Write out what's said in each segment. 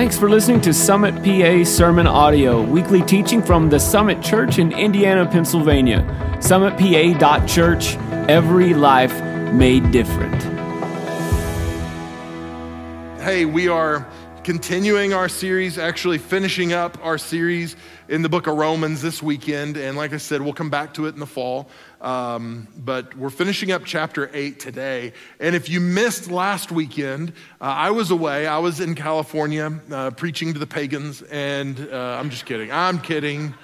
Thanks for listening to Summit PA Sermon Audio, weekly teaching from the Summit Church in Indiana, Pennsylvania. SummitPA.church, every life made different. Hey, we are continuing our series, actually finishing up our series in the book of Romans this weekend. And like I said, we'll come back to it in the fall. Um, but we're finishing up chapter 8 today. And if you missed last weekend, uh, I was away. I was in California uh, preaching to the pagans. And uh, I'm just kidding. I'm kidding.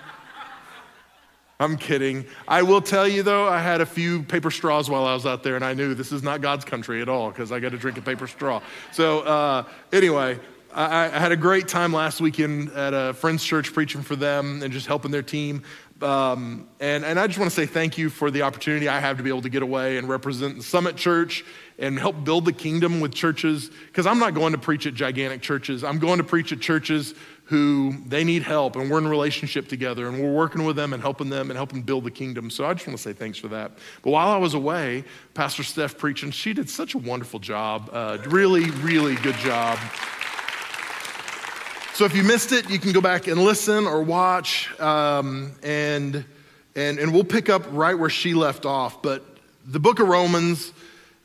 I'm kidding. I will tell you though, I had a few paper straws while I was out there, and I knew this is not God's country at all because I got to drink a paper straw. So, uh, anyway, I, I, had a great time last weekend at a friend's church preaching for them and just helping their team. Um, and, and I just want to say thank you for the opportunity I have to be able to get away and represent the Summit Church and help build the kingdom with churches. Because I'm not going to preach at gigantic churches, I'm going to preach at churches who they need help and we're in relationship together and we're working with them and helping them and helping build the kingdom. So I just want to say thanks for that. But while I was away, Pastor Steph preaching, she did such a wonderful job. Uh, really, really good job. So if you missed it, you can go back and listen or watch, um, and, and, and we'll pick up right where she left off. But the book of Romans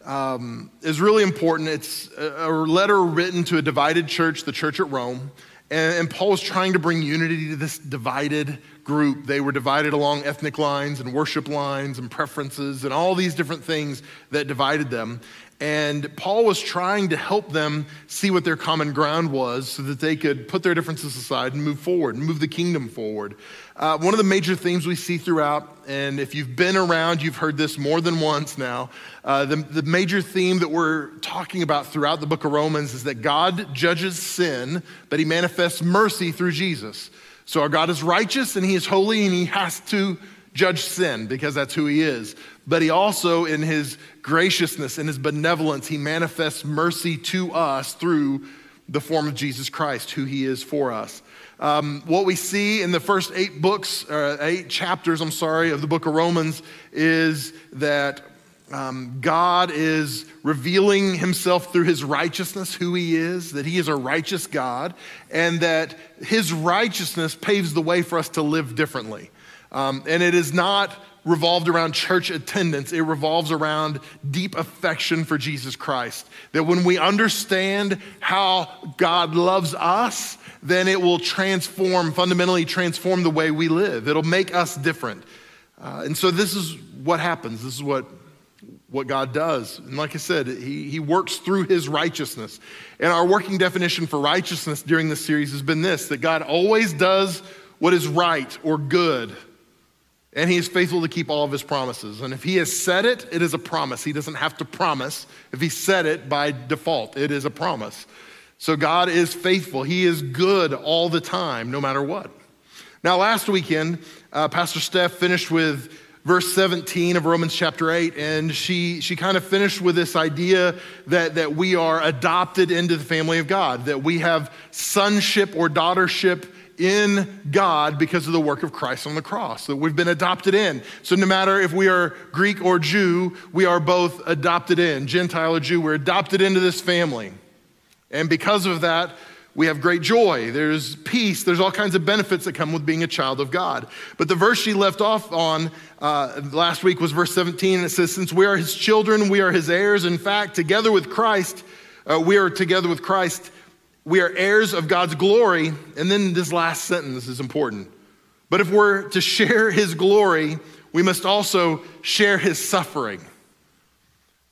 um, is really important. It's a, a, letter written to a divided church, the church at Rome. And, and Paul is trying to bring unity to this divided group. They were divided along ethnic lines and worship lines and preferences and all these different things that divided them. And Paul was trying to help them see what their common ground was so that they could put their differences aside and move forward and move the kingdom forward. Uh, one of the major themes we see throughout, and if you've been around, you've heard this more than once now. Uh, the, the major theme that we're talking about throughout the book of Romans is that God judges sin, but he manifests mercy through Jesus. So our God is righteous and he is holy and he has to judge sin because that's who he is. But he also, in his graciousness and his benevolence, he manifests mercy to us through the form of Jesus Christ, who he is for us. Um, what we see in the first eight books, uh, eight chapters, I'm sorry, of the book of Romans is that um, God is revealing himself through his righteousness, who he is, that he is a righteous God, and that his righteousness paves the way for us to live differently. Um, and it is not revolved around church attendance, it revolves around deep affection for Jesus Christ. That when we understand how God loves us, then it will transform, fundamentally transform the way we live. It'll make us different. Uh, and so this is what happens. This is what, what God does. And like I said, he, he works through his righteousness. And our working definition for righteousness during this series has been this that God always does what is right or good and he is faithful to keep all of his promises. And if he has said it, it is a promise. He doesn't have to promise. If he said it by default, it is a promise. So God is faithful. He is good all the time, no matter what. Now, last weekend, uh, Pastor Steph finished with verse 17 of Romans chapter 8, and she, she kind of finished with this idea that, that we are adopted into the family of God, that we have sonship or daughtership in God because of the work of Christ on the cross, that we've been adopted in. So, no matter if we are Greek or Jew, we are both adopted in, Gentile or Jew, we're adopted into this family. And because of that, we have great joy. There's peace. There's all kinds of benefits that come with being a child of God. But the verse she left off on uh, last week was verse 17, and it says, Since we are his children, we are his heirs. In fact, together with Christ, uh, we are together with Christ we are heirs of God's glory. And then this last sentence is important. But if we're to share his glory, we must also share his suffering.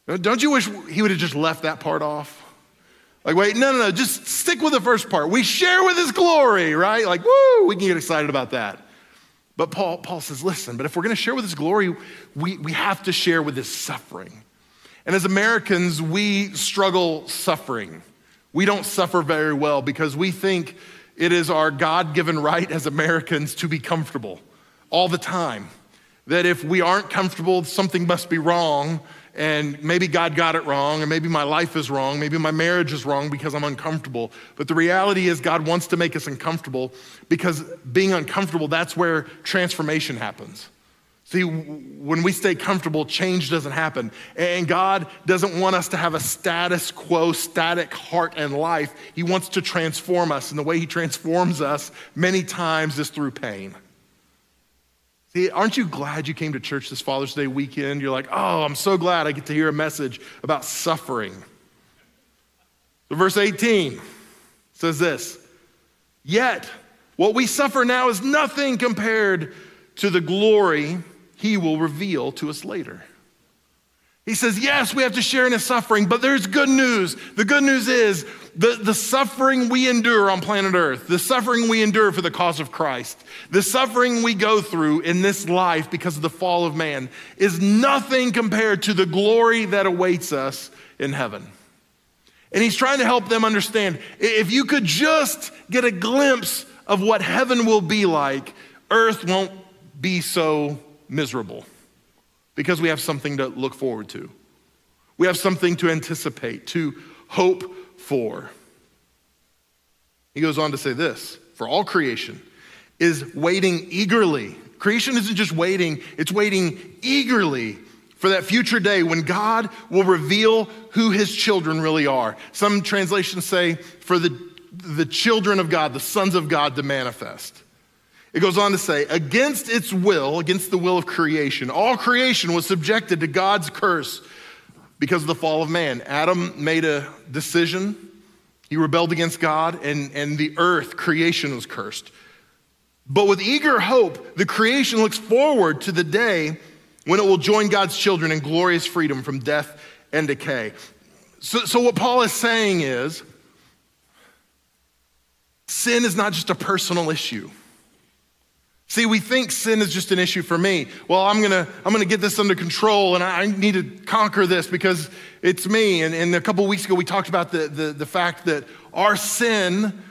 Don't you wish he would have just left that part off? Like, wait, no, no, no, just stick with the first part. We share with his glory, right? Like, woo, we can get excited about that. But Paul, Paul says, listen, but if we're going to share with his glory, we, we have to share with his suffering. And as Americans, we struggle suffering. We don't suffer very well because we think it is our God given right as Americans to be comfortable all the time. That if we aren't comfortable, something must be wrong, and maybe God got it wrong, or maybe my life is wrong, maybe my marriage is wrong because I'm uncomfortable. But the reality is, God wants to make us uncomfortable because being uncomfortable, that's where transformation happens. See, when we stay comfortable, change doesn't happen. And God doesn't want us to have a status quo, static heart and life. He wants to transform us. And the way He transforms us many times is through pain. See, aren't you glad you came to church this Father's Day weekend? You're like, oh, I'm so glad I get to hear a message about suffering. So, verse 18 says this Yet, what we suffer now is nothing compared to the glory he will reveal to us later. He says, Yes, we have to share in his suffering, but there's good news. The good news is the, the suffering we endure on planet Earth, the suffering we endure for the cause of Christ, the suffering we go through in this life because of the fall of man is nothing compared to the glory that awaits us in heaven. And he's trying to help them understand if you could just get a glimpse of what heaven will be like, earth won't be so miserable because we have something to look forward to. We have something to anticipate, to hope for. He goes on to say this for all creation is waiting eagerly. Creation isn't just waiting, it's waiting eagerly for that future day when God will reveal who his children really are. Some translations say for the, the children of God, the sons of God to manifest. It goes on to say, against its will, against the will of creation, all creation was subjected to God's curse because of the fall of man. Adam made a decision, he rebelled against God, and, and the earth, creation, was cursed. But with eager hope, the creation looks forward to the day when it will join God's children in glorious freedom from death and decay. So, so what Paul is saying is sin is not just a personal issue. See, we think sin is just an issue for me. Well, I'm gonna, I'm gonna get this under control and I, need to conquer this because it's me. And, and a couple weeks ago, we talked about the, the, the fact that our sin,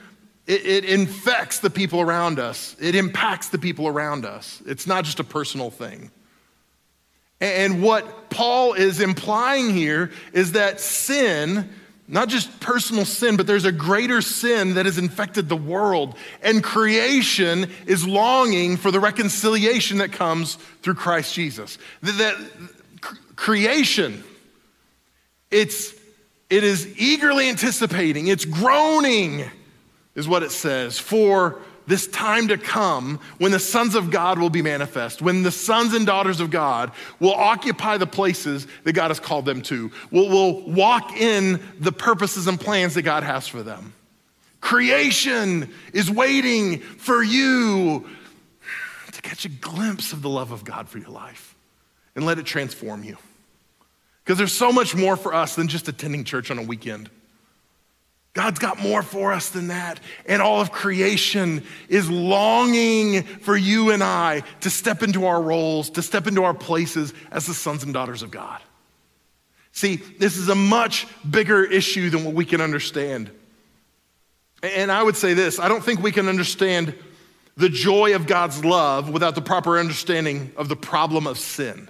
it, it infects the people around us, it impacts the people around us. It's not just a personal thing. And what Paul is implying here is that sin not just personal sin, but there's a greater sin that has infected the world. And creation is longing for the reconciliation that comes through Christ Jesus. That, creation, it's, it is eagerly anticipating, it's groaning, is what it says, for this time to come when the sons of God will be manifest, when the sons and daughters of God will occupy the places that God has called them to, will, will walk in the purposes and plans that God has for them. Creation is waiting for you to catch a glimpse of the love of God for your life and let it transform you. Because there's so much more for us than just attending church on a weekend. God's got more for us than that. And all of creation is longing for you and I to step into our roles, to step into our places as the sons and daughters of God. See, this is a much bigger issue than what we can understand. And I would say this I don't think we can understand the joy of God's love without the proper understanding of the problem of sin.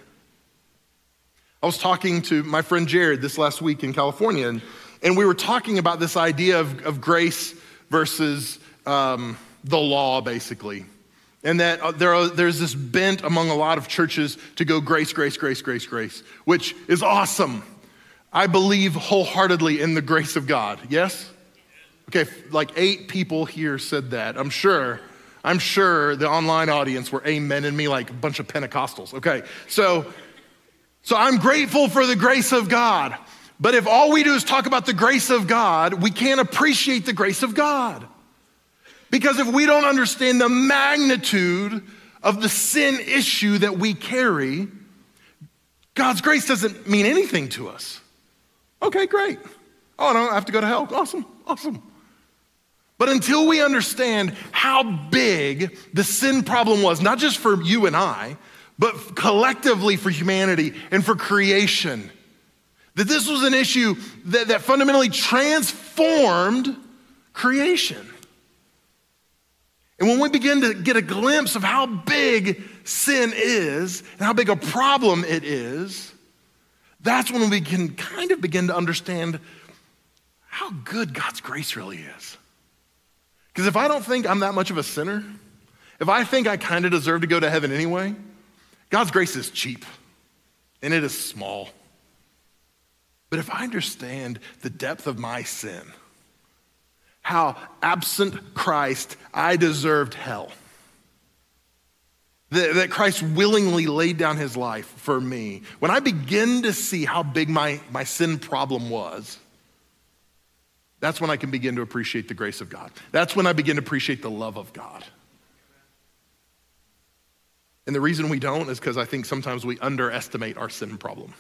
I was talking to my friend Jared this last week in California, and and we were talking about this idea of, of grace versus um, the law, basically. And that uh, there are, there's this bent among a lot of churches to go grace, grace, grace, grace, grace, which is awesome. I believe wholeheartedly in the grace of God. Yes? Okay, like eight people here said that. I'm sure. I'm sure the online audience were amen in me like a bunch of Pentecostals. Okay, so so I'm grateful for the grace of God. But if all we do is talk about the grace of God, we can't appreciate the grace of God. Because if we don't understand the magnitude of the sin issue that we carry, God's grace doesn't mean anything to us. Okay, great. Oh, I don't have to go to hell. Awesome, awesome. But until we understand how big the sin problem was, not just for you and I, but collectively for humanity and for creation, that this was an issue that, that fundamentally transformed creation. And when we begin to get a glimpse of how big sin is and how big a problem it is, that's when we can kind of begin to understand how good God's grace really is. Because if I don't think I'm that much of a sinner, if I think I kind of deserve to go to heaven anyway, God's grace is cheap and it is small. But if I understand the depth of my sin, how absent Christ, I deserved hell. That, that Christ willingly laid down his life for me. When I begin to see how big my, my sin problem was, that's when I can begin to appreciate the grace of God. That's when I begin to appreciate the love of God. And the reason we don't is because I think sometimes we underestimate our sin problem.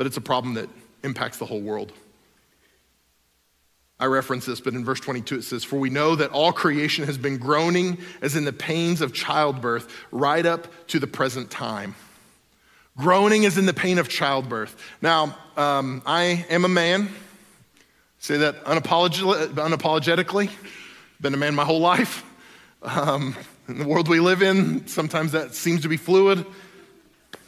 But it's a problem that impacts the whole world. I reference this, but in verse 22 it says, For we know that all creation has been groaning as in the pains of childbirth right up to the present time. Groaning is in the pain of childbirth. Now, um, I am a man. Say that unapologetically. Been a man my whole life. Um, in the world we live in, sometimes that seems to be fluid.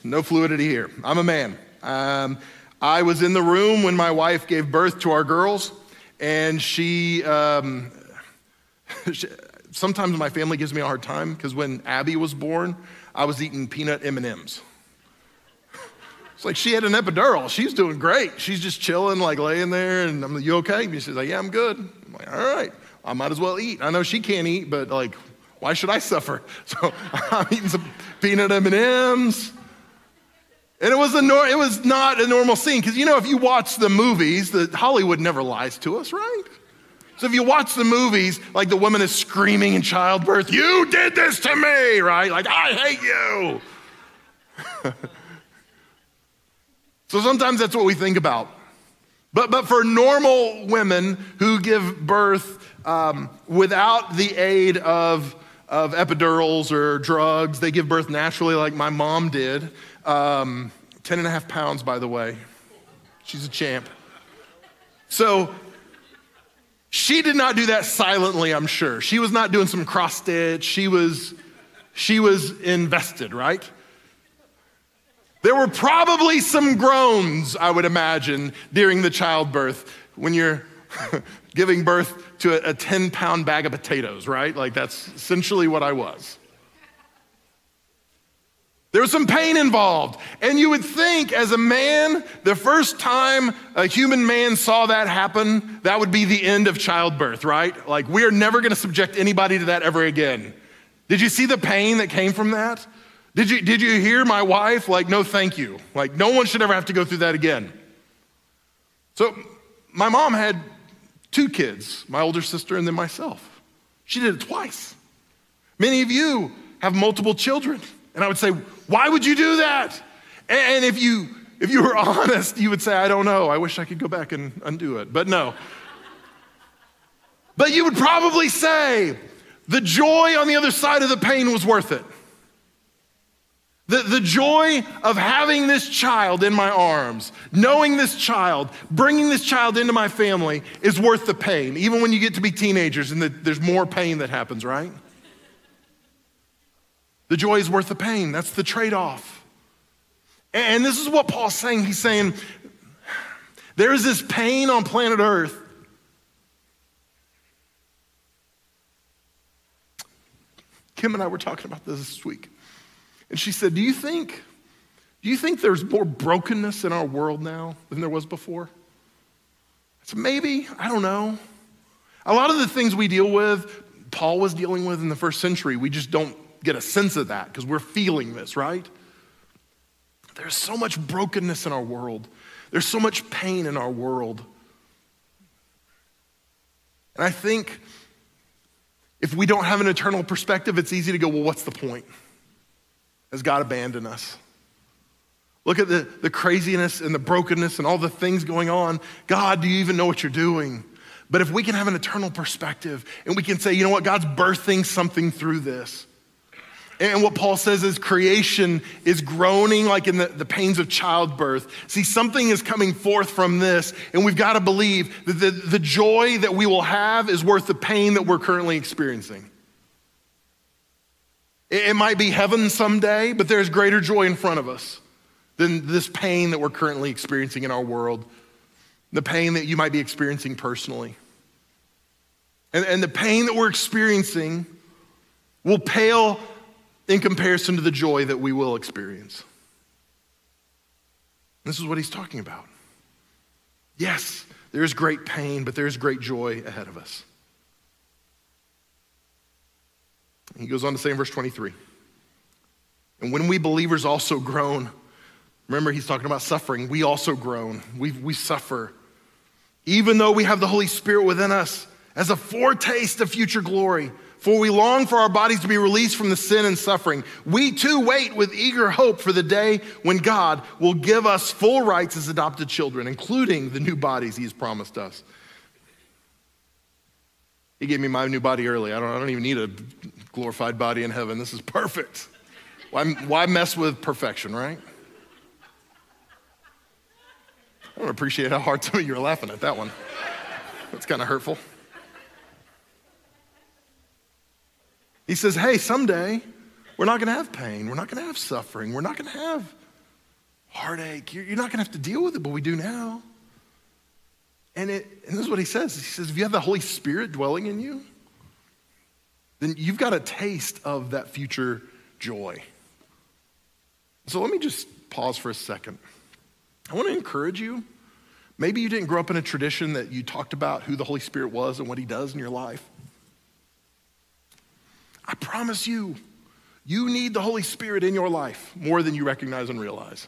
No fluidity here. I'm a man. Um, I was in the room when my wife gave birth to our girls and she, um, she, sometimes my family gives me a hard time because when Abby was born, I was eating peanut M&Ms. It's like she had an epidural. She's doing great. She's just chilling, like laying there, and I'm like, "You okay?" And she's like, "Yeah, I'm good." I'm like, "All right, I might as well eat." I know she can't eat, but like, why should I suffer? So I'm eating some peanut M&Ms. And it was, a nor- it was not a normal scene because, you know, if you watch the movies, the, Hollywood never lies to us, right? So if you watch the movies, like the woman is screaming in childbirth, You did this to me, right? Like, I hate you. so sometimes that's what we think about. But, but for normal women who give birth um, without the aid of, of epidurals or drugs, they give birth naturally, like my mom did. Um, 10 and a half pounds, by the way. She's a champ. So she did not do that silently, I'm sure. She was not doing some cross stitch. She was, she was invested, right? There were probably some groans, I would imagine, during the childbirth when you're giving birth to a 10 pound bag of potatoes, right? Like that's essentially what I was. There was some pain involved. And you would think, as a man, the first time a human man saw that happen, that would be the end of childbirth, right? Like, we are never going to subject anybody to that ever again. Did you see the pain that came from that? Did you, did you hear my wife? Like, no, thank you. Like, no one should ever have to go through that again. So, my mom had two kids, my older sister and then myself. She did it twice. Many of you have multiple children. And I would say, why would you do that? And if you if you were honest, you would say, I don't know. I wish I could go back and undo it. But no. But you would probably say, the joy on the other side of the pain was worth it. The, the joy of having this child in my arms, knowing this child, bringing this child into my family is worth the pain, even when you get to be teenagers and the, there's more pain that happens, right? The joy is worth the pain. That's the trade off. And this is what Paul's saying. He's saying, there is this pain on planet Earth. Kim and I were talking about this this week. And she said, Do you think, do you think there's more brokenness in our world now than there was before? I said, Maybe. I don't know. A lot of the things we deal with, Paul was dealing with in the first century, we just don't get a sense of that because we're feeling this, right? There's so much brokenness in our world. There's so much pain in our world. And I think if we don't have an eternal perspective, it's easy to go, well, what's the point? Has God abandoned us? Look at the, the craziness and the brokenness and all the things going on. God, do you even know what you're doing? But if we can have an eternal perspective and we can say, you know what, God's birthing something through this. And what Paul says is creation is groaning like in the, the pains of childbirth. See, something is coming forth from this, and we've got to believe that the, the joy that we will have is worth the pain that we're currently experiencing. It, it might be heaven someday, but there's greater joy in front of us than this pain that we're currently experiencing in our world, the pain that you might be experiencing personally. And, and the pain that we're experiencing will pale in comparison to the joy that we will experience. This is what he's talking about. Yes, there is great pain, but there is great joy ahead of us. He goes on to say in verse 23 And when we believers also groan, remember he's talking about suffering, we also groan, we, we suffer. Even though we have the Holy Spirit within us as a foretaste of future glory. For we long for our bodies to be released from the sin and suffering. We too wait with eager hope for the day when God will give us full rights as adopted children, including the new bodies He's promised us. He gave me my new body early. I don't, I don't even need a glorified body in heaven. This is perfect. Why, why mess with perfection, right? I don't appreciate how hard some of you are laughing at that one. That's kind of hurtful. He says, hey, someday we're not going to have pain. We're not going to have suffering. We're not going to have heartache. You're, not going to have to deal with it, but we do now. And, it, and this is what he says. He says, if you have the Holy Spirit dwelling in you, then you've got a taste of that future joy. So let me just pause for a second. I want to encourage you. Maybe you didn't grow up in a tradition that you talked about who the Holy Spirit was and what he does in your life. I promise you, you need the Holy Spirit in your life more than you recognize and realize.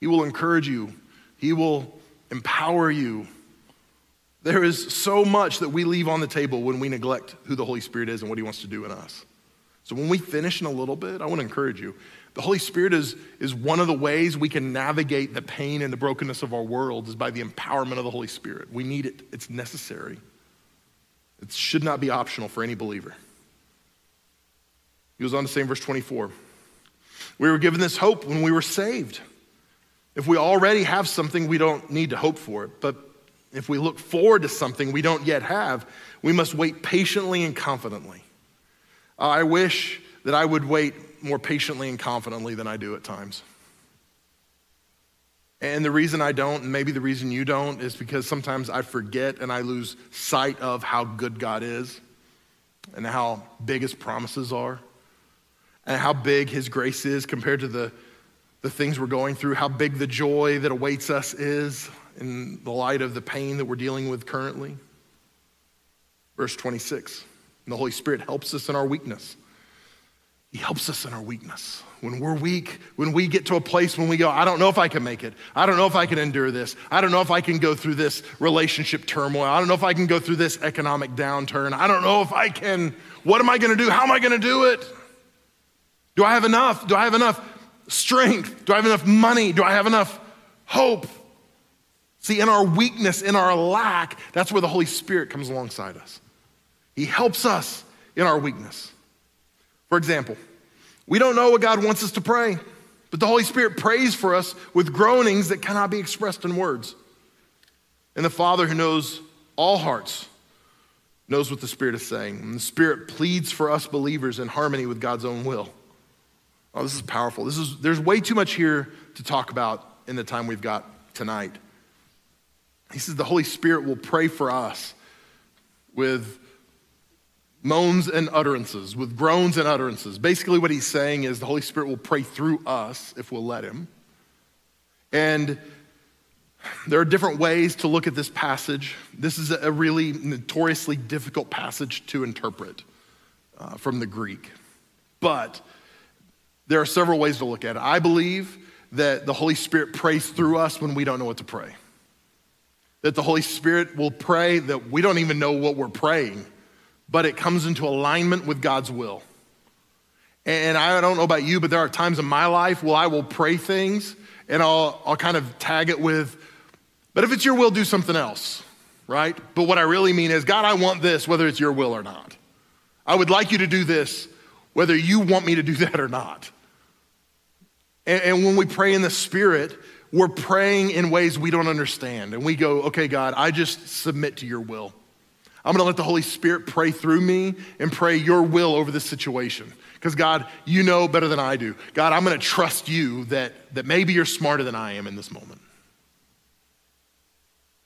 He will encourage you, He will empower you. There is so much that we leave on the table when we neglect who the Holy Spirit is and what He wants to do in us. So, when we finish in a little bit, I want to encourage you. The Holy Spirit is, is one of the ways we can navigate the pain and the brokenness of our world is by the empowerment of the Holy Spirit. We need it, it's necessary. It should not be optional for any believer. He goes on to say in verse 24 We were given this hope when we were saved. If we already have something, we don't need to hope for it. But if we look forward to something we don't yet have, we must wait patiently and confidently. I wish that I would wait more patiently and confidently than I do at times. And the reason I don't, and maybe the reason you don't, is because sometimes I forget and I lose sight of how good God is and how big his promises are and how big his grace is compared to the, the things we're going through, how big the joy that awaits us is in the light of the pain that we're dealing with currently. Verse 26 the Holy Spirit helps us in our weakness. He helps us in our weakness. When we're weak, when we get to a place when we go, I don't know if I can make it. I don't know if I can endure this. I don't know if I can go through this relationship turmoil. I don't know if I can go through this economic downturn. I don't know if I can. What am I going to do? How am I going to do it? Do I have enough? Do I have enough strength? Do I have enough money? Do I have enough hope? See, in our weakness, in our lack, that's where the Holy Spirit comes alongside us. He helps us in our weakness. For example, we don't know what God wants us to pray, but the Holy Spirit prays for us with groanings that cannot be expressed in words. And the Father who knows all hearts knows what the Spirit is saying. And the Spirit pleads for us believers in harmony with God's own will. Oh, this is powerful. This is, there's way too much here to talk about in the time we've got tonight. He says the Holy Spirit will pray for us with moans and utterances, with groans and utterances. Basically, what he's saying is the Holy Spirit will pray through us if we'll let him. And there are different ways to look at this passage. This is a really notoriously difficult passage to interpret uh, from the Greek. But there are several ways to look at it. I believe that the Holy Spirit prays through us when we don't know what to pray. That the Holy Spirit will pray that we don't even know what we're praying but it comes into alignment with God's will. And I don't know about you, but there are times in my life where I will pray things and I'll, I'll kind of tag it with, but if it's your will, do something else, right? But what I really mean is, God, I want this, whether it's your will or not. I would like you to do this, whether you want me to do that or not. And, and when we pray in the Spirit, we're praying in ways we don't understand. And we go, okay, God, I just submit to your will. I'm going to let the Holy Spirit pray through me and pray your will over this situation. Because, God, you know better than I do. God, I'm going to trust you that, that maybe you're smarter than I am in this moment.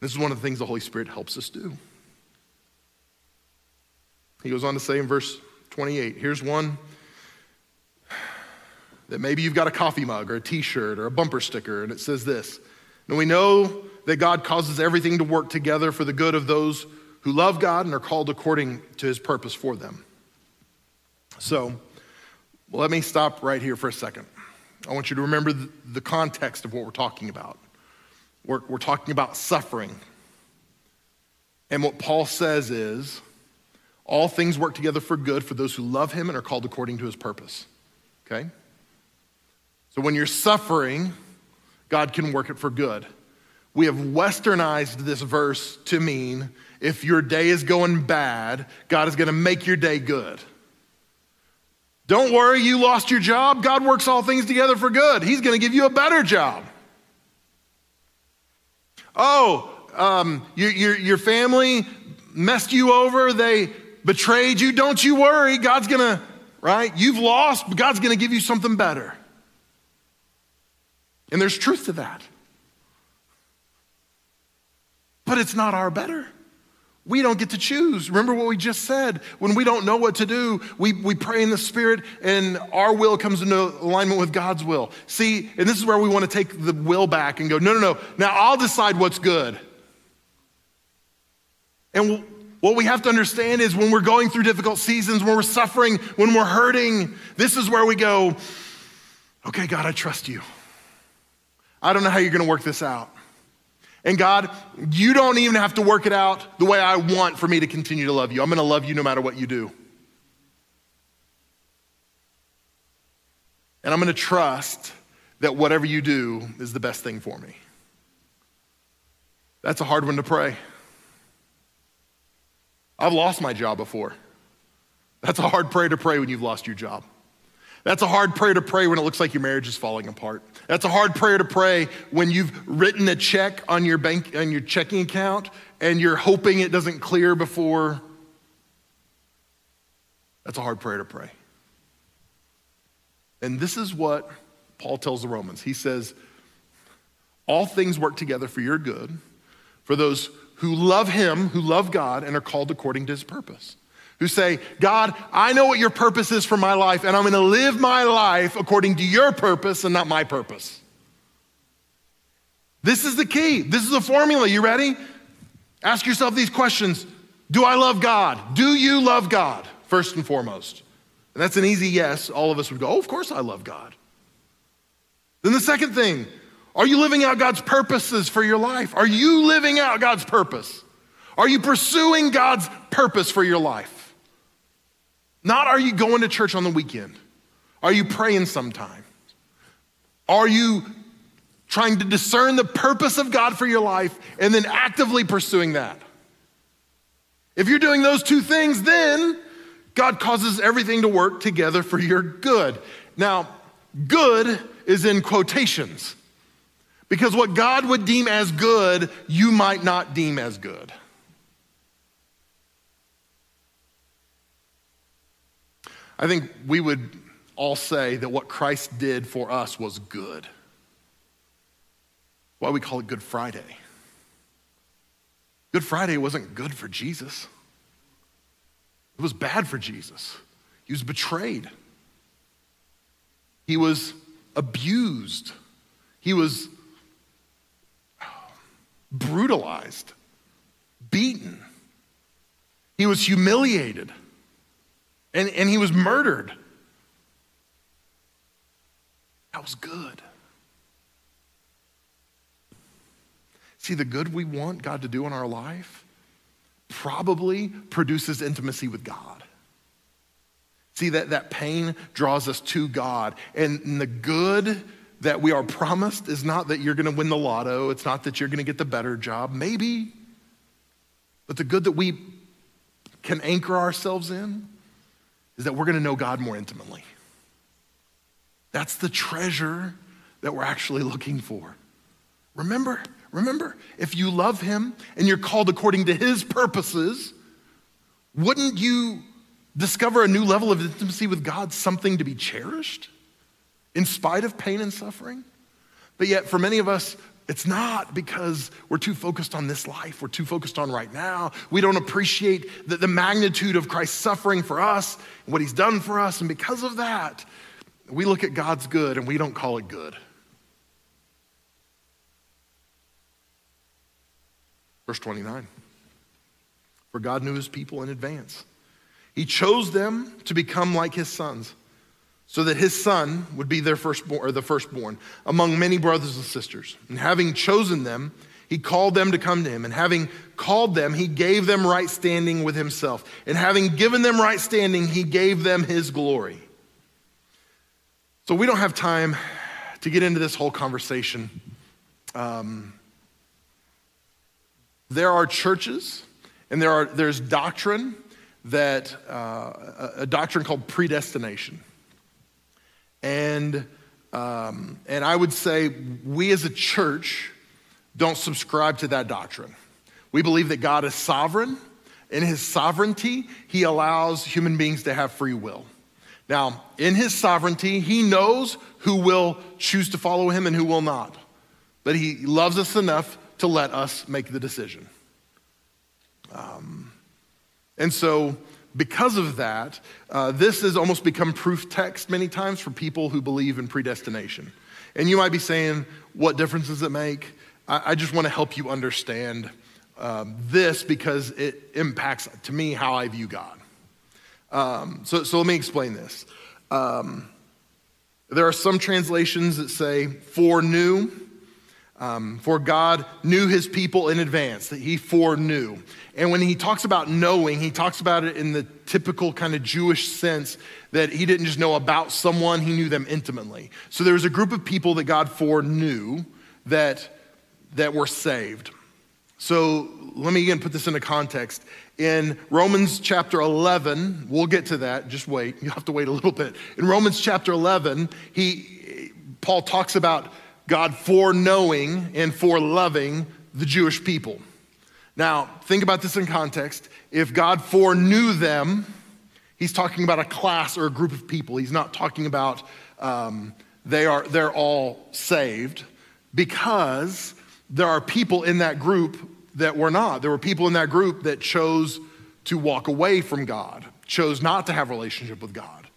This is one of the things the Holy Spirit helps us do. He goes on to say in verse 28 here's one that maybe you've got a coffee mug or a t shirt or a bumper sticker, and it says this. And we know that God causes everything to work together for the good of those who love God and are called according to his purpose for them. So, let me stop right here for a second. I want you to remember the, context of what we're talking about. We're, we're talking about suffering. And what Paul says is all things work together for good for those who love him and are called according to his purpose. Okay? So when you're suffering, God can work it for good. We have westernized this verse to mean if your day is going bad, God is going to make your day good. Don't worry, you lost your job. God works all things together for good. He's going to give you a better job. Oh, um, your, your, your family messed you over, they betrayed you. Don't you worry, God's going to, right? You've lost, but God's going to give you something better. And there's truth to that. But it's not our better. We don't get to choose. Remember what we just said. When we don't know what to do, we, we pray in the Spirit and our will comes into alignment with God's will. See, and this is where we want to take the will back and go, no, no, no. Now I'll decide what's good. And what we have to understand is when we're going through difficult seasons, when we're suffering, when we're hurting, this is where we go, okay, God, I trust you. I don't know how you're going to work this out. And God, you don't even have to work it out the way I want for me to continue to love you. I'm going to love you no matter what you do. And I'm going to trust that whatever you do is the best thing for me. That's a hard one to pray. I've lost my job before. That's a hard prayer to pray when you've lost your job. That's a hard prayer to pray when it looks like your marriage is falling apart. That's a hard prayer to pray when you've written a check on your bank on your checking account and you're hoping it doesn't clear before. That's a hard prayer to pray. And this is what Paul tells the Romans. He says, All things work together for your good, for those who love him, who love God, and are called according to his purpose who say, God, I know what your purpose is for my life, and I'm gonna live my life according to your purpose and not my purpose. This is the key. This is the formula. You ready? Ask yourself these questions Do I love God? Do you love God? First and foremost. And that's an easy yes. All of us would go, Oh, of course I love God. Then the second thing, are you living out God's purposes for your life? Are you living out God's purpose? Are you pursuing God's purpose for your life? Not are you going to church on the weekend? Are you praying sometimes? Are you trying to discern the purpose of God for your life and then actively pursuing that? If you're doing those two things, then God causes everything to work together for your good. Now, good is in quotations because what God would deem as good, you might not deem as good. I think we would all say that what Christ did for us was good. Why we call it Good Friday. Good Friday wasn't good for Jesus. It was bad for Jesus. He was betrayed. He was abused. He was brutalized, beaten. He was humiliated and, and he was murdered. That was good. See, the good we want God to do in our life probably produces intimacy with God. See, that, that pain draws us to God. And the good that we are promised is not that you're going to win the lotto, it's not that you're going to get the better job, maybe. But the good that we can anchor ourselves in is that we're going to know God more intimately. That's the treasure that we're actually looking for. Remember, remember, if you love Him and you're called according to His purposes, wouldn't you discover a new level of intimacy with God, something to be cherished in spite of pain and suffering? But yet, for many of us, it's not because we're too focused on this life, we're too focused on right now. We don't appreciate the, the, magnitude of Christ's suffering for us and what he's done for us. And because of that, we look at God's good and we don't call it good. Verse 29. For God knew his people in advance. He chose them to become like his sons, so that his son would be their firstborn or the firstborn among many brothers and sisters. And having chosen them, he called them to come to him. And having called them, he gave them right standing with himself. And having given them right standing, he gave them his glory. So we don't have time to get into this whole conversation. Um, there are churches and there are, there's doctrine that, uh, a doctrine called predestination. And, um, and I would say we as a church don't subscribe to that doctrine. We believe that God is sovereign. In his sovereignty, he allows human beings to have free will. Now, in his sovereignty, he knows who will choose to follow him and who will not. But he loves us enough to let us make the decision. Um, and so, because of that, uh, this has almost become proof text many times for people who believe in predestination. And you might be saying, what difference does it make? I, I just want to help you understand um, this because it impacts, to me, how I view God. Um, so, so let me explain this. Um, there are some translations that say, foreknew. Um, for God knew his people in advance, that he foreknew. And when he talks about knowing, he talks about it in the typical kind of Jewish sense that he didn't just know about someone, he knew them intimately. So there was a group of people that God foreknew that, that were saved. So let me again put this into context. In Romans chapter 11, we'll get to that, just wait, you have to wait a little bit. In Romans chapter 11, he, Paul talks about God foreknowing and foreloving the Jewish people. Now, think about this in context. If God foreknew them, he's talking about a class or a group of people. He's not talking about um, they are, they're all saved because there are people in that group that were not. There were people in that group that chose to walk away from God, chose not to have a relationship with God.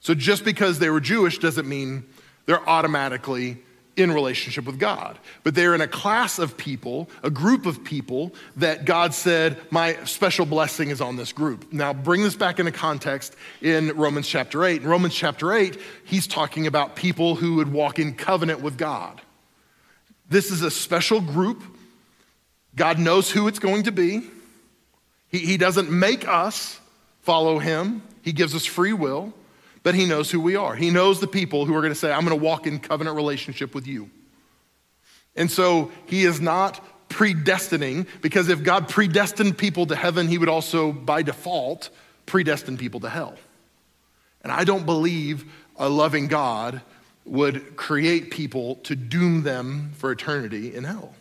So just because they were Jewish doesn't mean they're automatically in relationship with God. But they're in a class of people, a group of people that God said, My special blessing is on this group. Now, bring this back into context in Romans chapter 8. In Romans chapter 8, he's talking about people who would walk in covenant with God. This is a special group. God knows who it's going to be. He, he doesn't make us follow him, He gives us free will but he knows who we are. He knows the people who are going to say, I'm going to walk in covenant relationship with you. And so he is not predestining, because if God predestined people to heaven, he would also, by default, predestine people to hell. And I don't believe a loving God would create people to doom them for eternity in hell.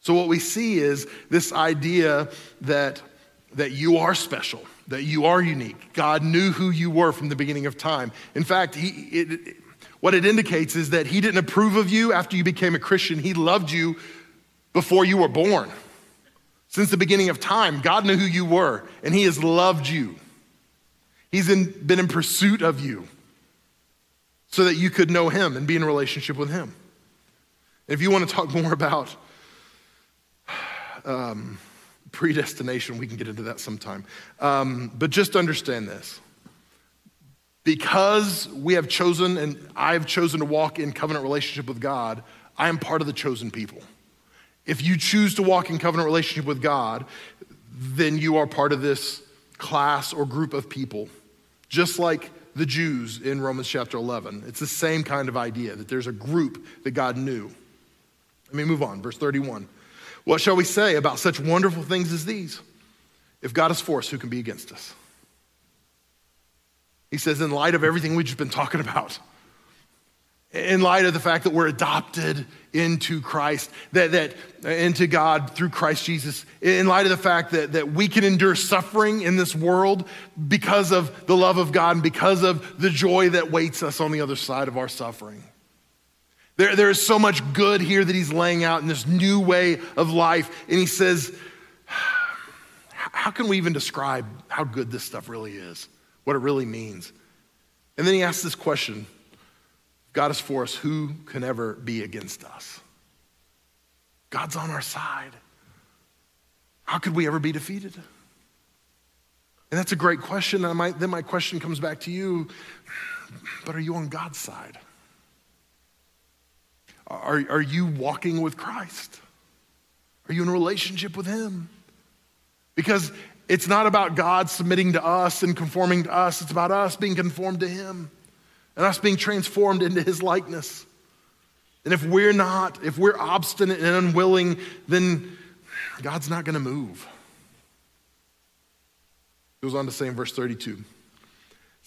So, what we see is this idea that, that you are special that you are unique. God knew who you were from the beginning of time. In fact, he, it, what it indicates is that He didn't approve of you after you became a Christian, He loved you before you were born. Since the beginning of time, God knew who you were, and He has loved you. He's in, been in pursuit of you so that you could know Him and be in relationship with Him. If you want to talk more about um, predestination. We can get into that sometime. Um, but just understand this. Because we have chosen, and I've chosen to walk in covenant relationship with God, I am part of the chosen people. If you choose to walk in covenant relationship with God, then you are part of this class or group of people. Just like the Jews in Romans chapter 11. It's the same kind of idea that there's a group that God knew. Let me move on, verse 31. What shall we say about such wonderful things as these? If God is for us, who can be against us? He says, in light of everything we've just been talking about, in light of the fact that we're adopted into Christ, that, that into God through Christ Jesus, in light of the fact that, that we can endure suffering in this world because of the love of God and because of the joy that waits us on the other side of our suffering. There, there is so much good here that he's laying out in this new way of life. And he says, How can we even describe how good this stuff really is? What it really means? And then he asks this question God is for us, who can ever be against us? God's on our side. How could we ever be defeated? And that's a great question. And my, then my question comes back to you but are you on God's side? Are, are you walking with Christ? Are you in a relationship with Him? Because it's not about God submitting to us and conforming to us, it's about us being conformed to Him and us being transformed into His likeness. And if we're not, if we're obstinate and unwilling, then God's not going to move. He goes on to say in verse 32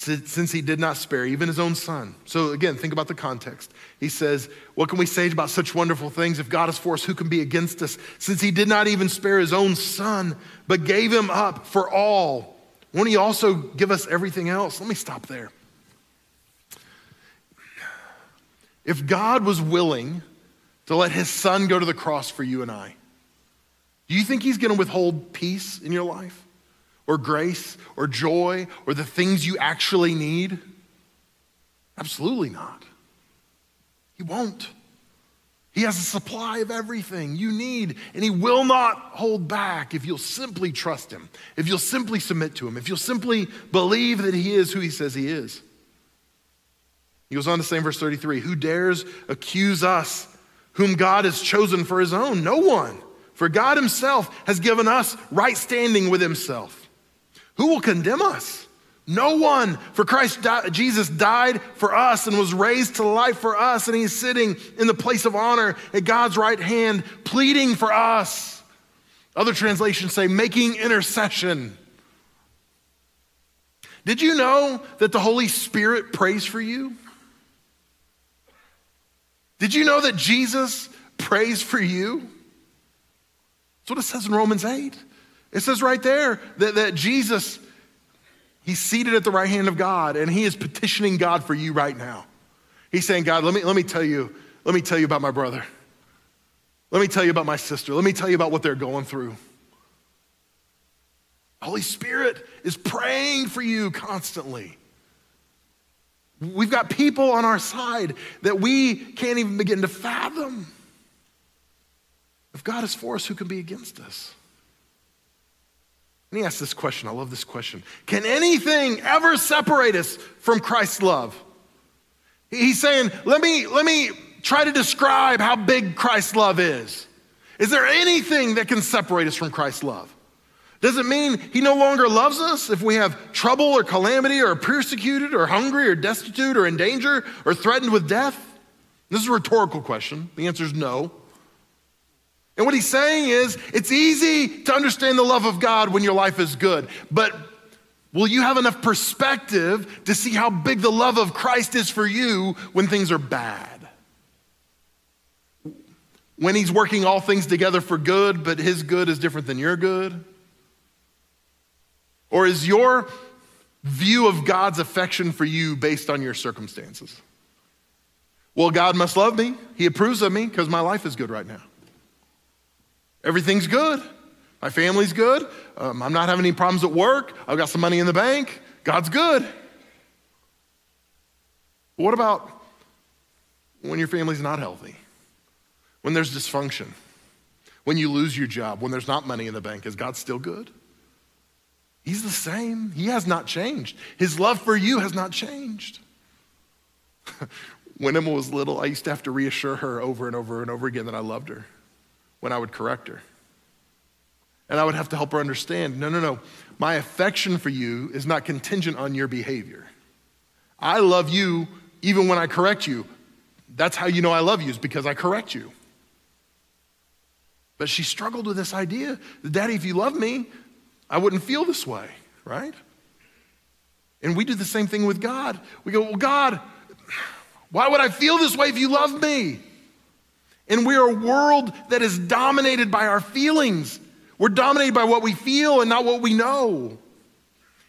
since he did not spare even his own son. So again, think about the context. He says, What can we say about such wonderful things? If God is for us, who can be against us? Since he did not even spare his own son, but gave him up for all, won't he also give us everything else? Let me stop there. If God was willing to let his son go to the cross for you and I, do you think he's going to withhold peace in your life? Or grace or joy or the things you actually need? Absolutely not. He won't. He has a supply of everything you need, and He will not hold back if you'll simply trust Him, if you'll simply submit to Him, if you'll simply believe that He is who He says He is. He goes on to say in verse 33 Who dares accuse us, whom God has chosen for His own? No one. For God Himself has given us right standing with Himself. Who will condemn us? No one. For Christ, di- Jesus died for us and was raised to life for us, and he's sitting in the place of honor at God's right hand, pleading for us. Other translations say, making intercession. Did you know that the Holy Spirit prays for you? Did you know that Jesus prays for you? That's what it says in Romans 8. It says right there that, that Jesus, he's seated at the right hand of God and he is petitioning God for you right now. He's saying, God, let me, let me tell you, let me tell you about my brother. Let me tell you about my sister. Let me tell you about what they're going through. Holy Spirit is praying for you constantly. We've got people on our side that we can't even begin to fathom. If God is for us, who can be against us? Let me ask this question. I love this question. Can anything ever separate us from Christ's love? He's saying, let me, let me try to describe how big Christ's love is. Is there anything that can separate us from Christ's love? Does it mean he no longer loves us if we have trouble or calamity or persecuted or hungry or destitute or in danger or threatened with death? This is a rhetorical question. The answer is no. And what he's saying is, it's easy to understand the love of God when your life is good, but will you have enough perspective to see how big the love of Christ is for you when things are bad? When he's working all things together for good, but his good is different than your good? Or is your view of God's affection for you based on your circumstances? Well, God must love me. He approves of me because my life is good right now. Everything's good. My family's good. Um, I'm not having any problems at work. I've got some money in the bank. God's good. But what about when your family's not healthy? When there's dysfunction? When you lose your job? When there's not money in the bank? Is God still good? He's the same. He has not changed. His love for you has not changed. when Emma was little, I used to have to reassure her over and over and over again that I loved her when I would correct her. And I would have to help her understand no, no, no. My affection for you is not contingent on your behavior. I love you even when I correct you. That's how you know I love you, is because I correct you. But she struggled with this idea Daddy, if you love me, I wouldn't feel this way, right? And we do the same thing with God. We go, Well, God, why would I feel this way if you love me? And we're a world that is dominated by our feelings. We're dominated by what we feel and not what we know.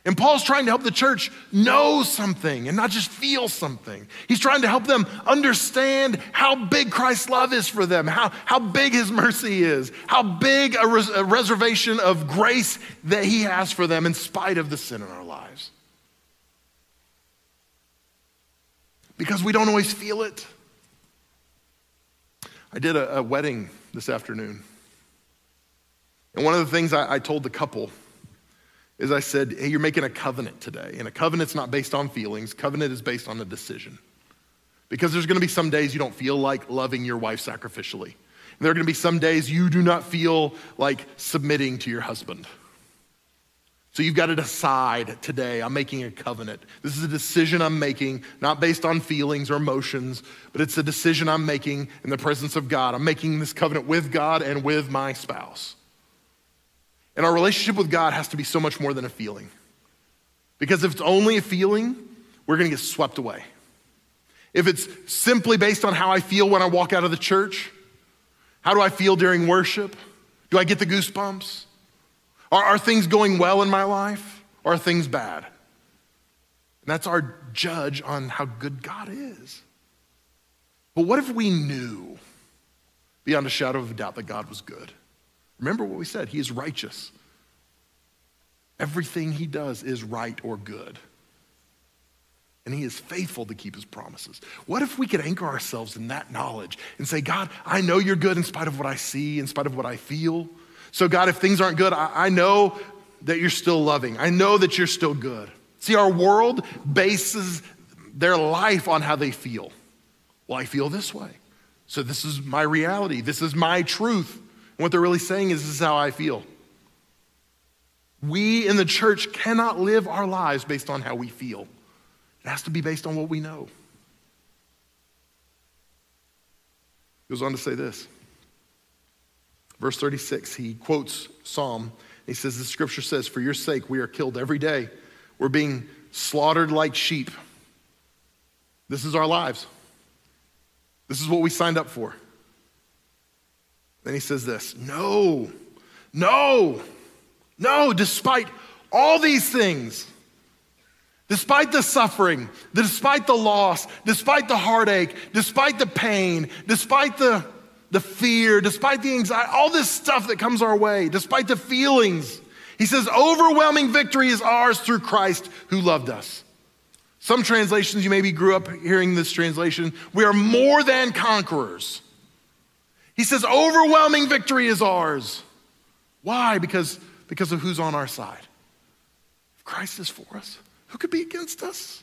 And Paul's trying to help the church know something and not just feel something. He's trying to help them understand how big Christ's love is for them, how, how big his mercy is, how big a, res- a reservation of grace that he has for them in spite of the sin in our lives. because we don't always feel it. I did a, a wedding this afternoon. And one of the things I, I told the couple is I said, hey, you're making a covenant today. And a covenant's not based on feelings, covenant is based on a decision. Because there's gonna be some days you don't feel like loving your wife sacrificially. And there are gonna be some days you do not feel like submitting to your husband. So you've got to decide today, I'm making a covenant. This is a decision I'm making, not based on feelings or emotions, but it's a decision I'm making in the presence of God. I'm making this covenant with God and with my spouse. And our relationship with God has to be so much more than a feeling. Because if it's only a feeling, we're going to get swept away. If it's simply based on how I feel when I walk out of the church, how do I feel during worship? Do I get the goosebumps? Are, are things going well in my life or are things bad? And that's our judge on how good God is. But what if we knew beyond a shadow of a doubt that God was good? Remember what we said He is righteous. Everything He does is right or good. And He is faithful to keep His promises. What if we could anchor ourselves in that knowledge and say, God, I know you're good in spite of what I see, in spite of what I feel. So, God, if things aren't good, I, I know that you're still loving. I know that you're still good. See, our world bases their life on how they feel. Well, I feel this way. So, this is my reality. This is my truth. And what they're really saying is, this is how I feel. We in the church cannot live our lives based on how we feel, it has to be based on what we know. He goes on to say this. Verse 36, he quotes Psalm. He says, The scripture says, For your sake, we are killed every day. We're being slaughtered like sheep. This is our lives. This is what we signed up for. Then he says this No, no, no, despite all these things, despite the suffering, despite the loss, despite the heartache, despite the pain, despite the the fear, despite the anxiety, all this stuff that comes our way, despite the feelings. He says, overwhelming victory is ours through Christ who loved us. Some translations, you maybe grew up hearing this translation, we are more than conquerors. He says, overwhelming victory is ours. Why? Because, because of who's on our side. If Christ is for us, who could be against us?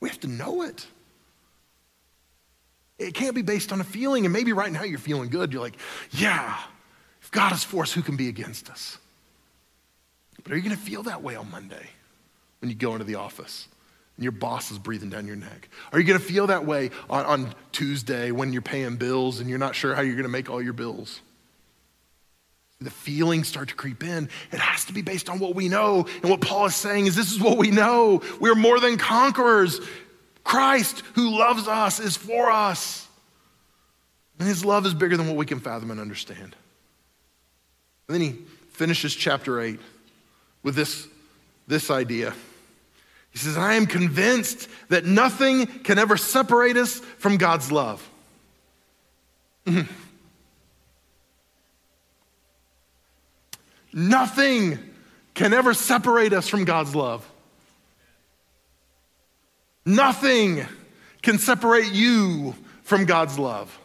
We have to know it. It can't be based on a feeling. And maybe right now you're feeling good. You're like, yeah, if God is for us, who can be against us? But are you going to feel that way on Monday when you go into the office and your boss is breathing down your neck? Are you going to feel that way on, on Tuesday when you're paying bills and you're not sure how you're going to make all your bills? The feelings start to creep in. It has to be based on what we know. And what Paul is saying is this is what we know. We're more than conquerors. Christ, who loves us, is for us. And his love is bigger than what we can fathom and understand. And then he finishes chapter 8 with this, this idea. He says, I am convinced that nothing can ever separate us from God's love. Mm-hmm. Nothing can ever separate us from God's love. Nothing can separate you from God's love.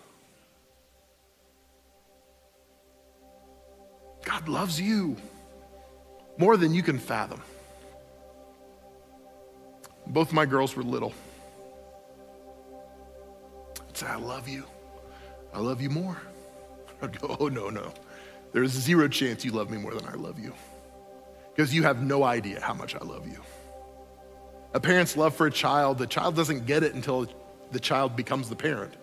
God loves you more than you can fathom. Both my girls were little. I'd say, I love you. I love you more. I'd go, oh, no, no. There's zero chance you love me more than I love you. Because you have no idea how much I love you a parent's love for a child, the child doesn't get it until the child becomes the parent.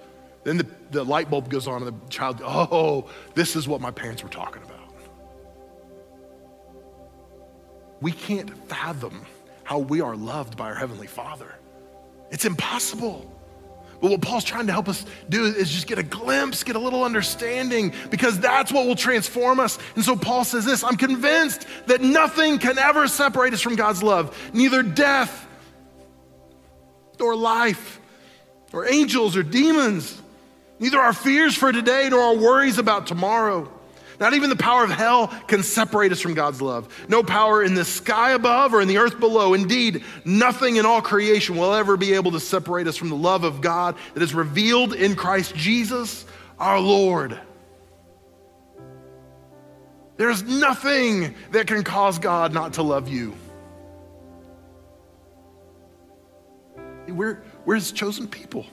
Then the, the light bulb goes on, and the child, oh, this is what my parents were talking about. We can't fathom how we are loved by our Heavenly Father. It's impossible. But what Paul's trying to help us do is just get a glimpse, get a little understanding, because that's what will transform us. And so Paul says this I'm convinced that nothing can ever separate us from God's love, neither death or life or angels or demons. Neither our fears for today nor our worries about tomorrow. Not even the power of hell can separate us from God's love. No power in the sky above or in the earth below. Indeed, nothing in all creation will ever be able to separate us from the love of God that is revealed in Christ Jesus our Lord. There's nothing that can cause God not to love you. We're, we're his chosen people.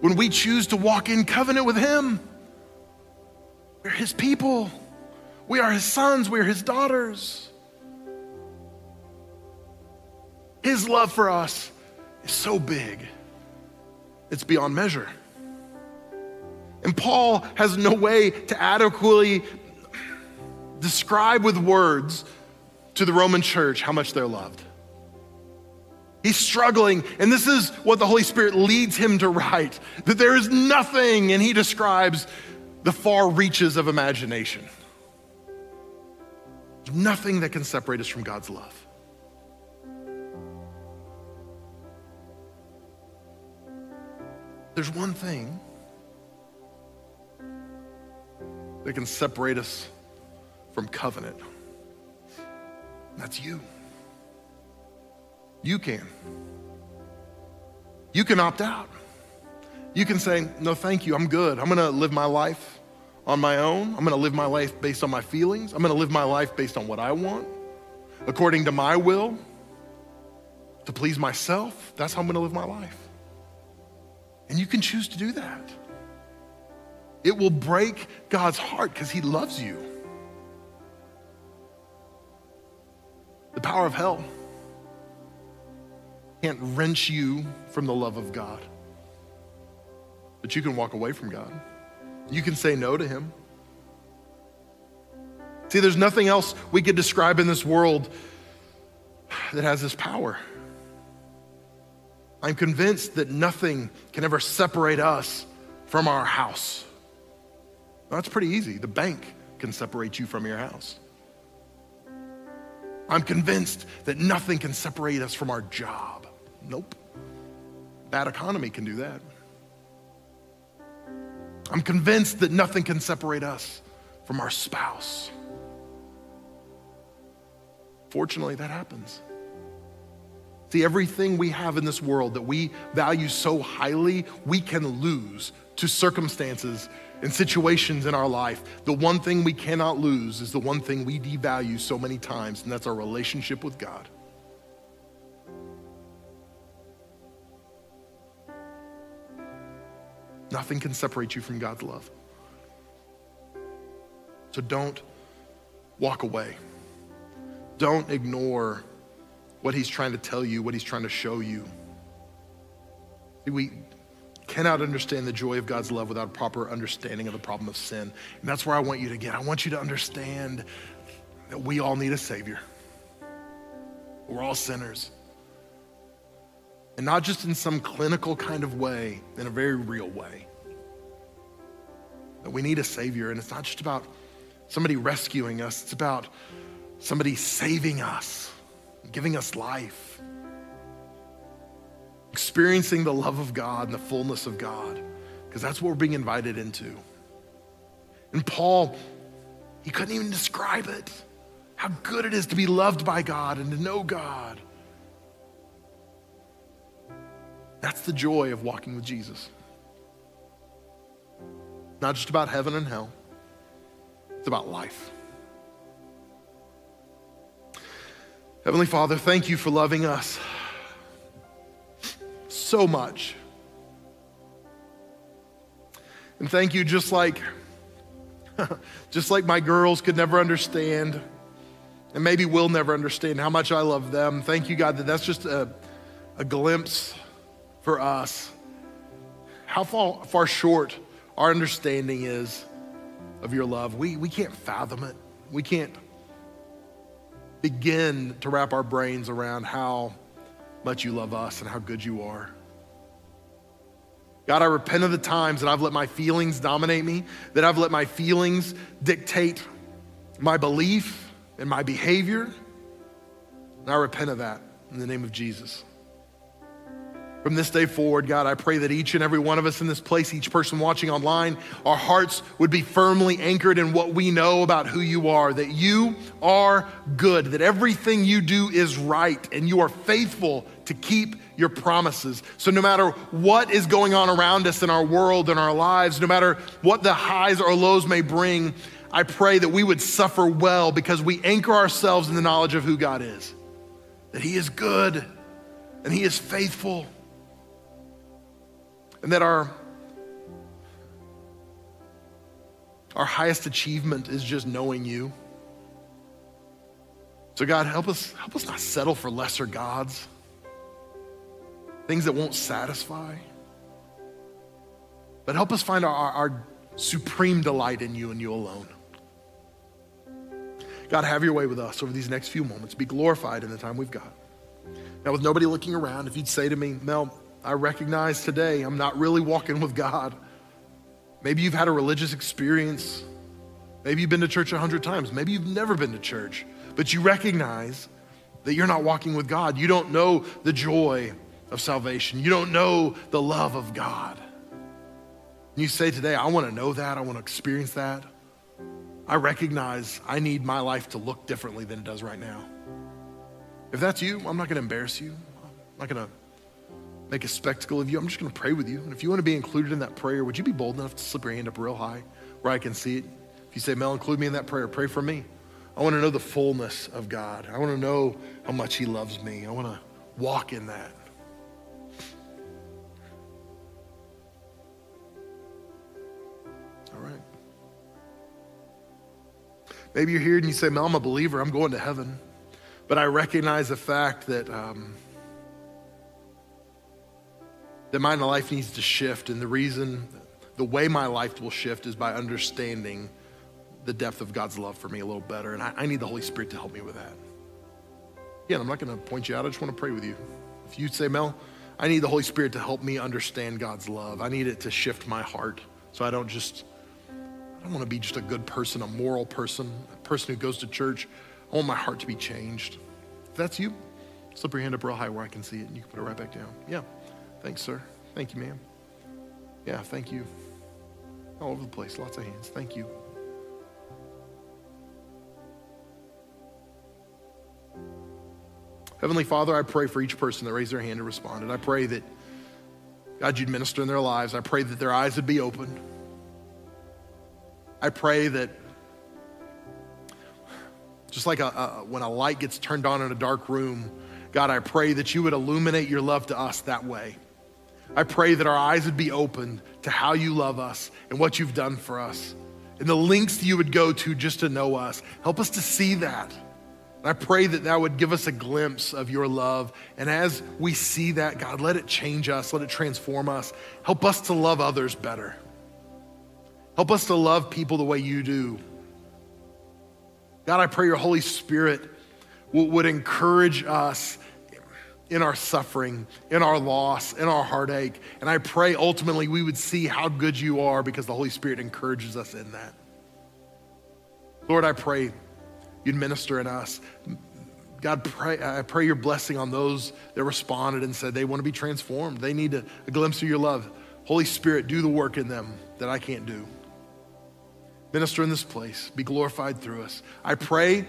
When we choose to walk in covenant with him, we're his people. We are his sons. We are his daughters. His love for us is so big, it's beyond measure. And Paul has no way to adequately describe with words to the Roman church how much they're loved. He's struggling, and this is what the Holy Spirit leads him to write that there is nothing, and he describes the far reaches of imagination. Nothing that can separate us from God's love. There's one thing that can separate us from covenant. That's you. You can. You can opt out. You can say, No, thank you, I'm good. I'm gonna live my life on my own. I'm gonna live my life based on my feelings. I'm gonna live my life based on what I want, according to my will, to please myself. That's how I'm gonna live my life. And you can choose to do that. It will break God's heart because He loves you. The power of hell can't wrench you from the love of God. But you can walk away from God. You can say no to Him. See, there's nothing else we could describe in this world that has this power. I'm convinced that nothing can ever separate us from our house. That's pretty easy. The bank can separate you from your house. I'm convinced that nothing can separate us from our job. Nope. Bad economy can do that. I'm convinced that nothing can separate us from our spouse. Fortunately, that happens. See, everything we have in this world that we value so highly, we can lose to circumstances and situations in our life. The one thing we cannot lose is the one thing we devalue so many times, and that's our relationship with God. Nothing can separate you from God's love. So don't walk away. Don't ignore what He's trying to tell you, what He's trying to show you. We cannot understand the joy of God's love without a proper understanding of the problem of sin. And that's where I want you to get. I want you to understand that we all need a Savior. We're all sinners. And not just in some clinical kind of way, in a very real way. That we need a Savior, and it's not just about somebody rescuing us, it's about somebody saving us, giving us life, experiencing the love of God and the fullness of God, because that's what we're being invited into. And Paul, he couldn't even describe it how good it is to be loved by God and to know God. That's the joy of walking with Jesus. Not just about heaven and hell, it's about life. Heavenly Father, thank you for loving us so much. And thank you, just like, just like my girls could never understand, and maybe will never understand how much I love them. Thank you, God, that that's just a, a glimpse for us. How far, far short our understanding is of your love. We, we can't fathom it. We can't begin to wrap our brains around how much you love us and how good you are. God, I repent of the times that I've let my feelings dominate me, that I've let my feelings dictate my belief and my behavior. And I repent of that in the name of Jesus. From this day forward, God, I pray that each and every one of us in this place, each person watching online, our hearts would be firmly anchored in what we know about who you are, that you are good, that everything you do is right, and you are faithful to keep your promises. So, no matter what is going on around us in our world and our lives, no matter what the highs or lows may bring, I pray that we would suffer well because we anchor ourselves in the knowledge of who God is, that He is good and He is faithful and that our, our highest achievement is just knowing you. So, God, help us, help us not settle for lesser gods, things that won't satisfy. But help us find our, our supreme delight in you and you alone. God, have your way with us over these next few moments. Be glorified in the time we've got. Now, with nobody looking around, if you'd say to me, Mel, I recognize today I'm not really walking with God. Maybe you've had a religious experience. Maybe you've been to church a hundred times. Maybe you've never been to church, but you recognize that you're not walking with God. You don't know the joy of salvation. You don't know the love of God. And you say today, I want to know that. I want to experience that. I recognize I need my life to look differently than it does right now. If that's you, I'm not going to embarrass you. I'm not going to make a spectacle of you. I'm just going to pray with you. And if you want to be included in that prayer, would you be bold enough to slip your hand up real high where I can see it? If you say, Mel, include me in that prayer, pray for me. I want to know the fullness of God. I want to know how much He loves me. I want to walk in that. All right. Maybe you're here and you say, Mel, I'm a believer. I'm going to heaven. But I recognize the fact that. Um, that my life needs to shift. And the reason, the way my life will shift is by understanding the depth of God's love for me a little better. And I, I need the Holy Spirit to help me with that. Again, I'm not going to point you out. I just want to pray with you. If you say, Mel, I need the Holy Spirit to help me understand God's love. I need it to shift my heart so I don't just, I don't want to be just a good person, a moral person, a person who goes to church. I want my heart to be changed. If that's you, slip your hand up real high where I can see it and you can put it right back down. Yeah. Thanks, sir. Thank you, ma'am. Yeah, thank you. All over the place, lots of hands. Thank you. Heavenly Father, I pray for each person that raised their hand and responded. I pray that, God, you'd minister in their lives. I pray that their eyes would be opened. I pray that, just like a, a, when a light gets turned on in a dark room, God, I pray that you would illuminate your love to us that way. I pray that our eyes would be opened to how you love us and what you've done for us and the lengths you would go to just to know us. Help us to see that. And I pray that that would give us a glimpse of your love. And as we see that, God, let it change us, let it transform us. Help us to love others better. Help us to love people the way you do. God, I pray your Holy Spirit would encourage us in our suffering, in our loss, in our heartache. And I pray ultimately we would see how good you are because the Holy Spirit encourages us in that. Lord, I pray you'd minister in us. God, pray, I pray your blessing on those that responded and said they want to be transformed. They need a, a glimpse of your love. Holy Spirit, do the work in them that I can't do. Minister in this place, be glorified through us. I pray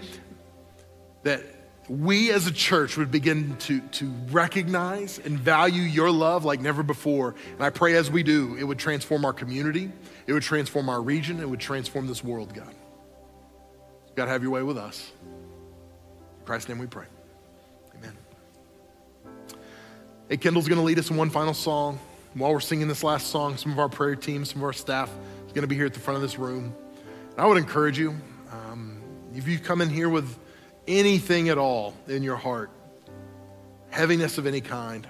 that we as a church would begin to, to recognize and value your love like never before. And I pray as we do, it would transform our community, it would transform our region, it would transform this world, God. God, have your way with us. In Christ's name we pray. Amen. Hey, Kendall's going to lead us in one final song. While we're singing this last song, some of our prayer team, some of our staff is going to be here at the front of this room. And I would encourage you, um, if you come in here with anything at all in your heart, heaviness of any kind,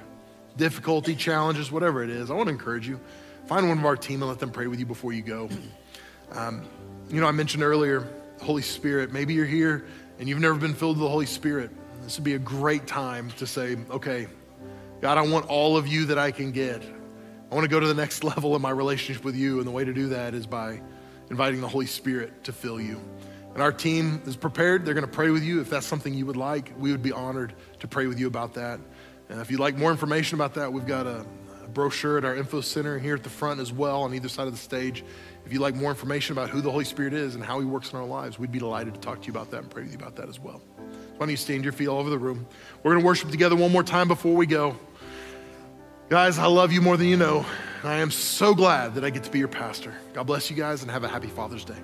difficulty, challenges, whatever it is, I want to encourage you. Find one of our team and let them pray with you before you go. Um, you know, I mentioned earlier, Holy Spirit. Maybe you're here and you've never been filled with the Holy Spirit. This would be a great time to say, okay, God, I want all of you that I can get. I want to go to the next level in my relationship with you. And the way to do that is by inviting the Holy Spirit to fill you. And our team is prepared. They're going to pray with you. If that's something you would like, we would be honored to pray with you about that. And if you'd like more information about that, we've got a, a brochure at our info center here at the front as well on either side of the stage. If you'd like more information about who the Holy Spirit is and how He works in our lives, we'd be delighted to talk to you about that and pray with you about that as well. Why don't you stand your feet all over the room? We're going to worship together one more time before we go. Guys, I love you more than you know. I am so glad that I get to be your pastor. God bless you guys and have a happy Father's Day.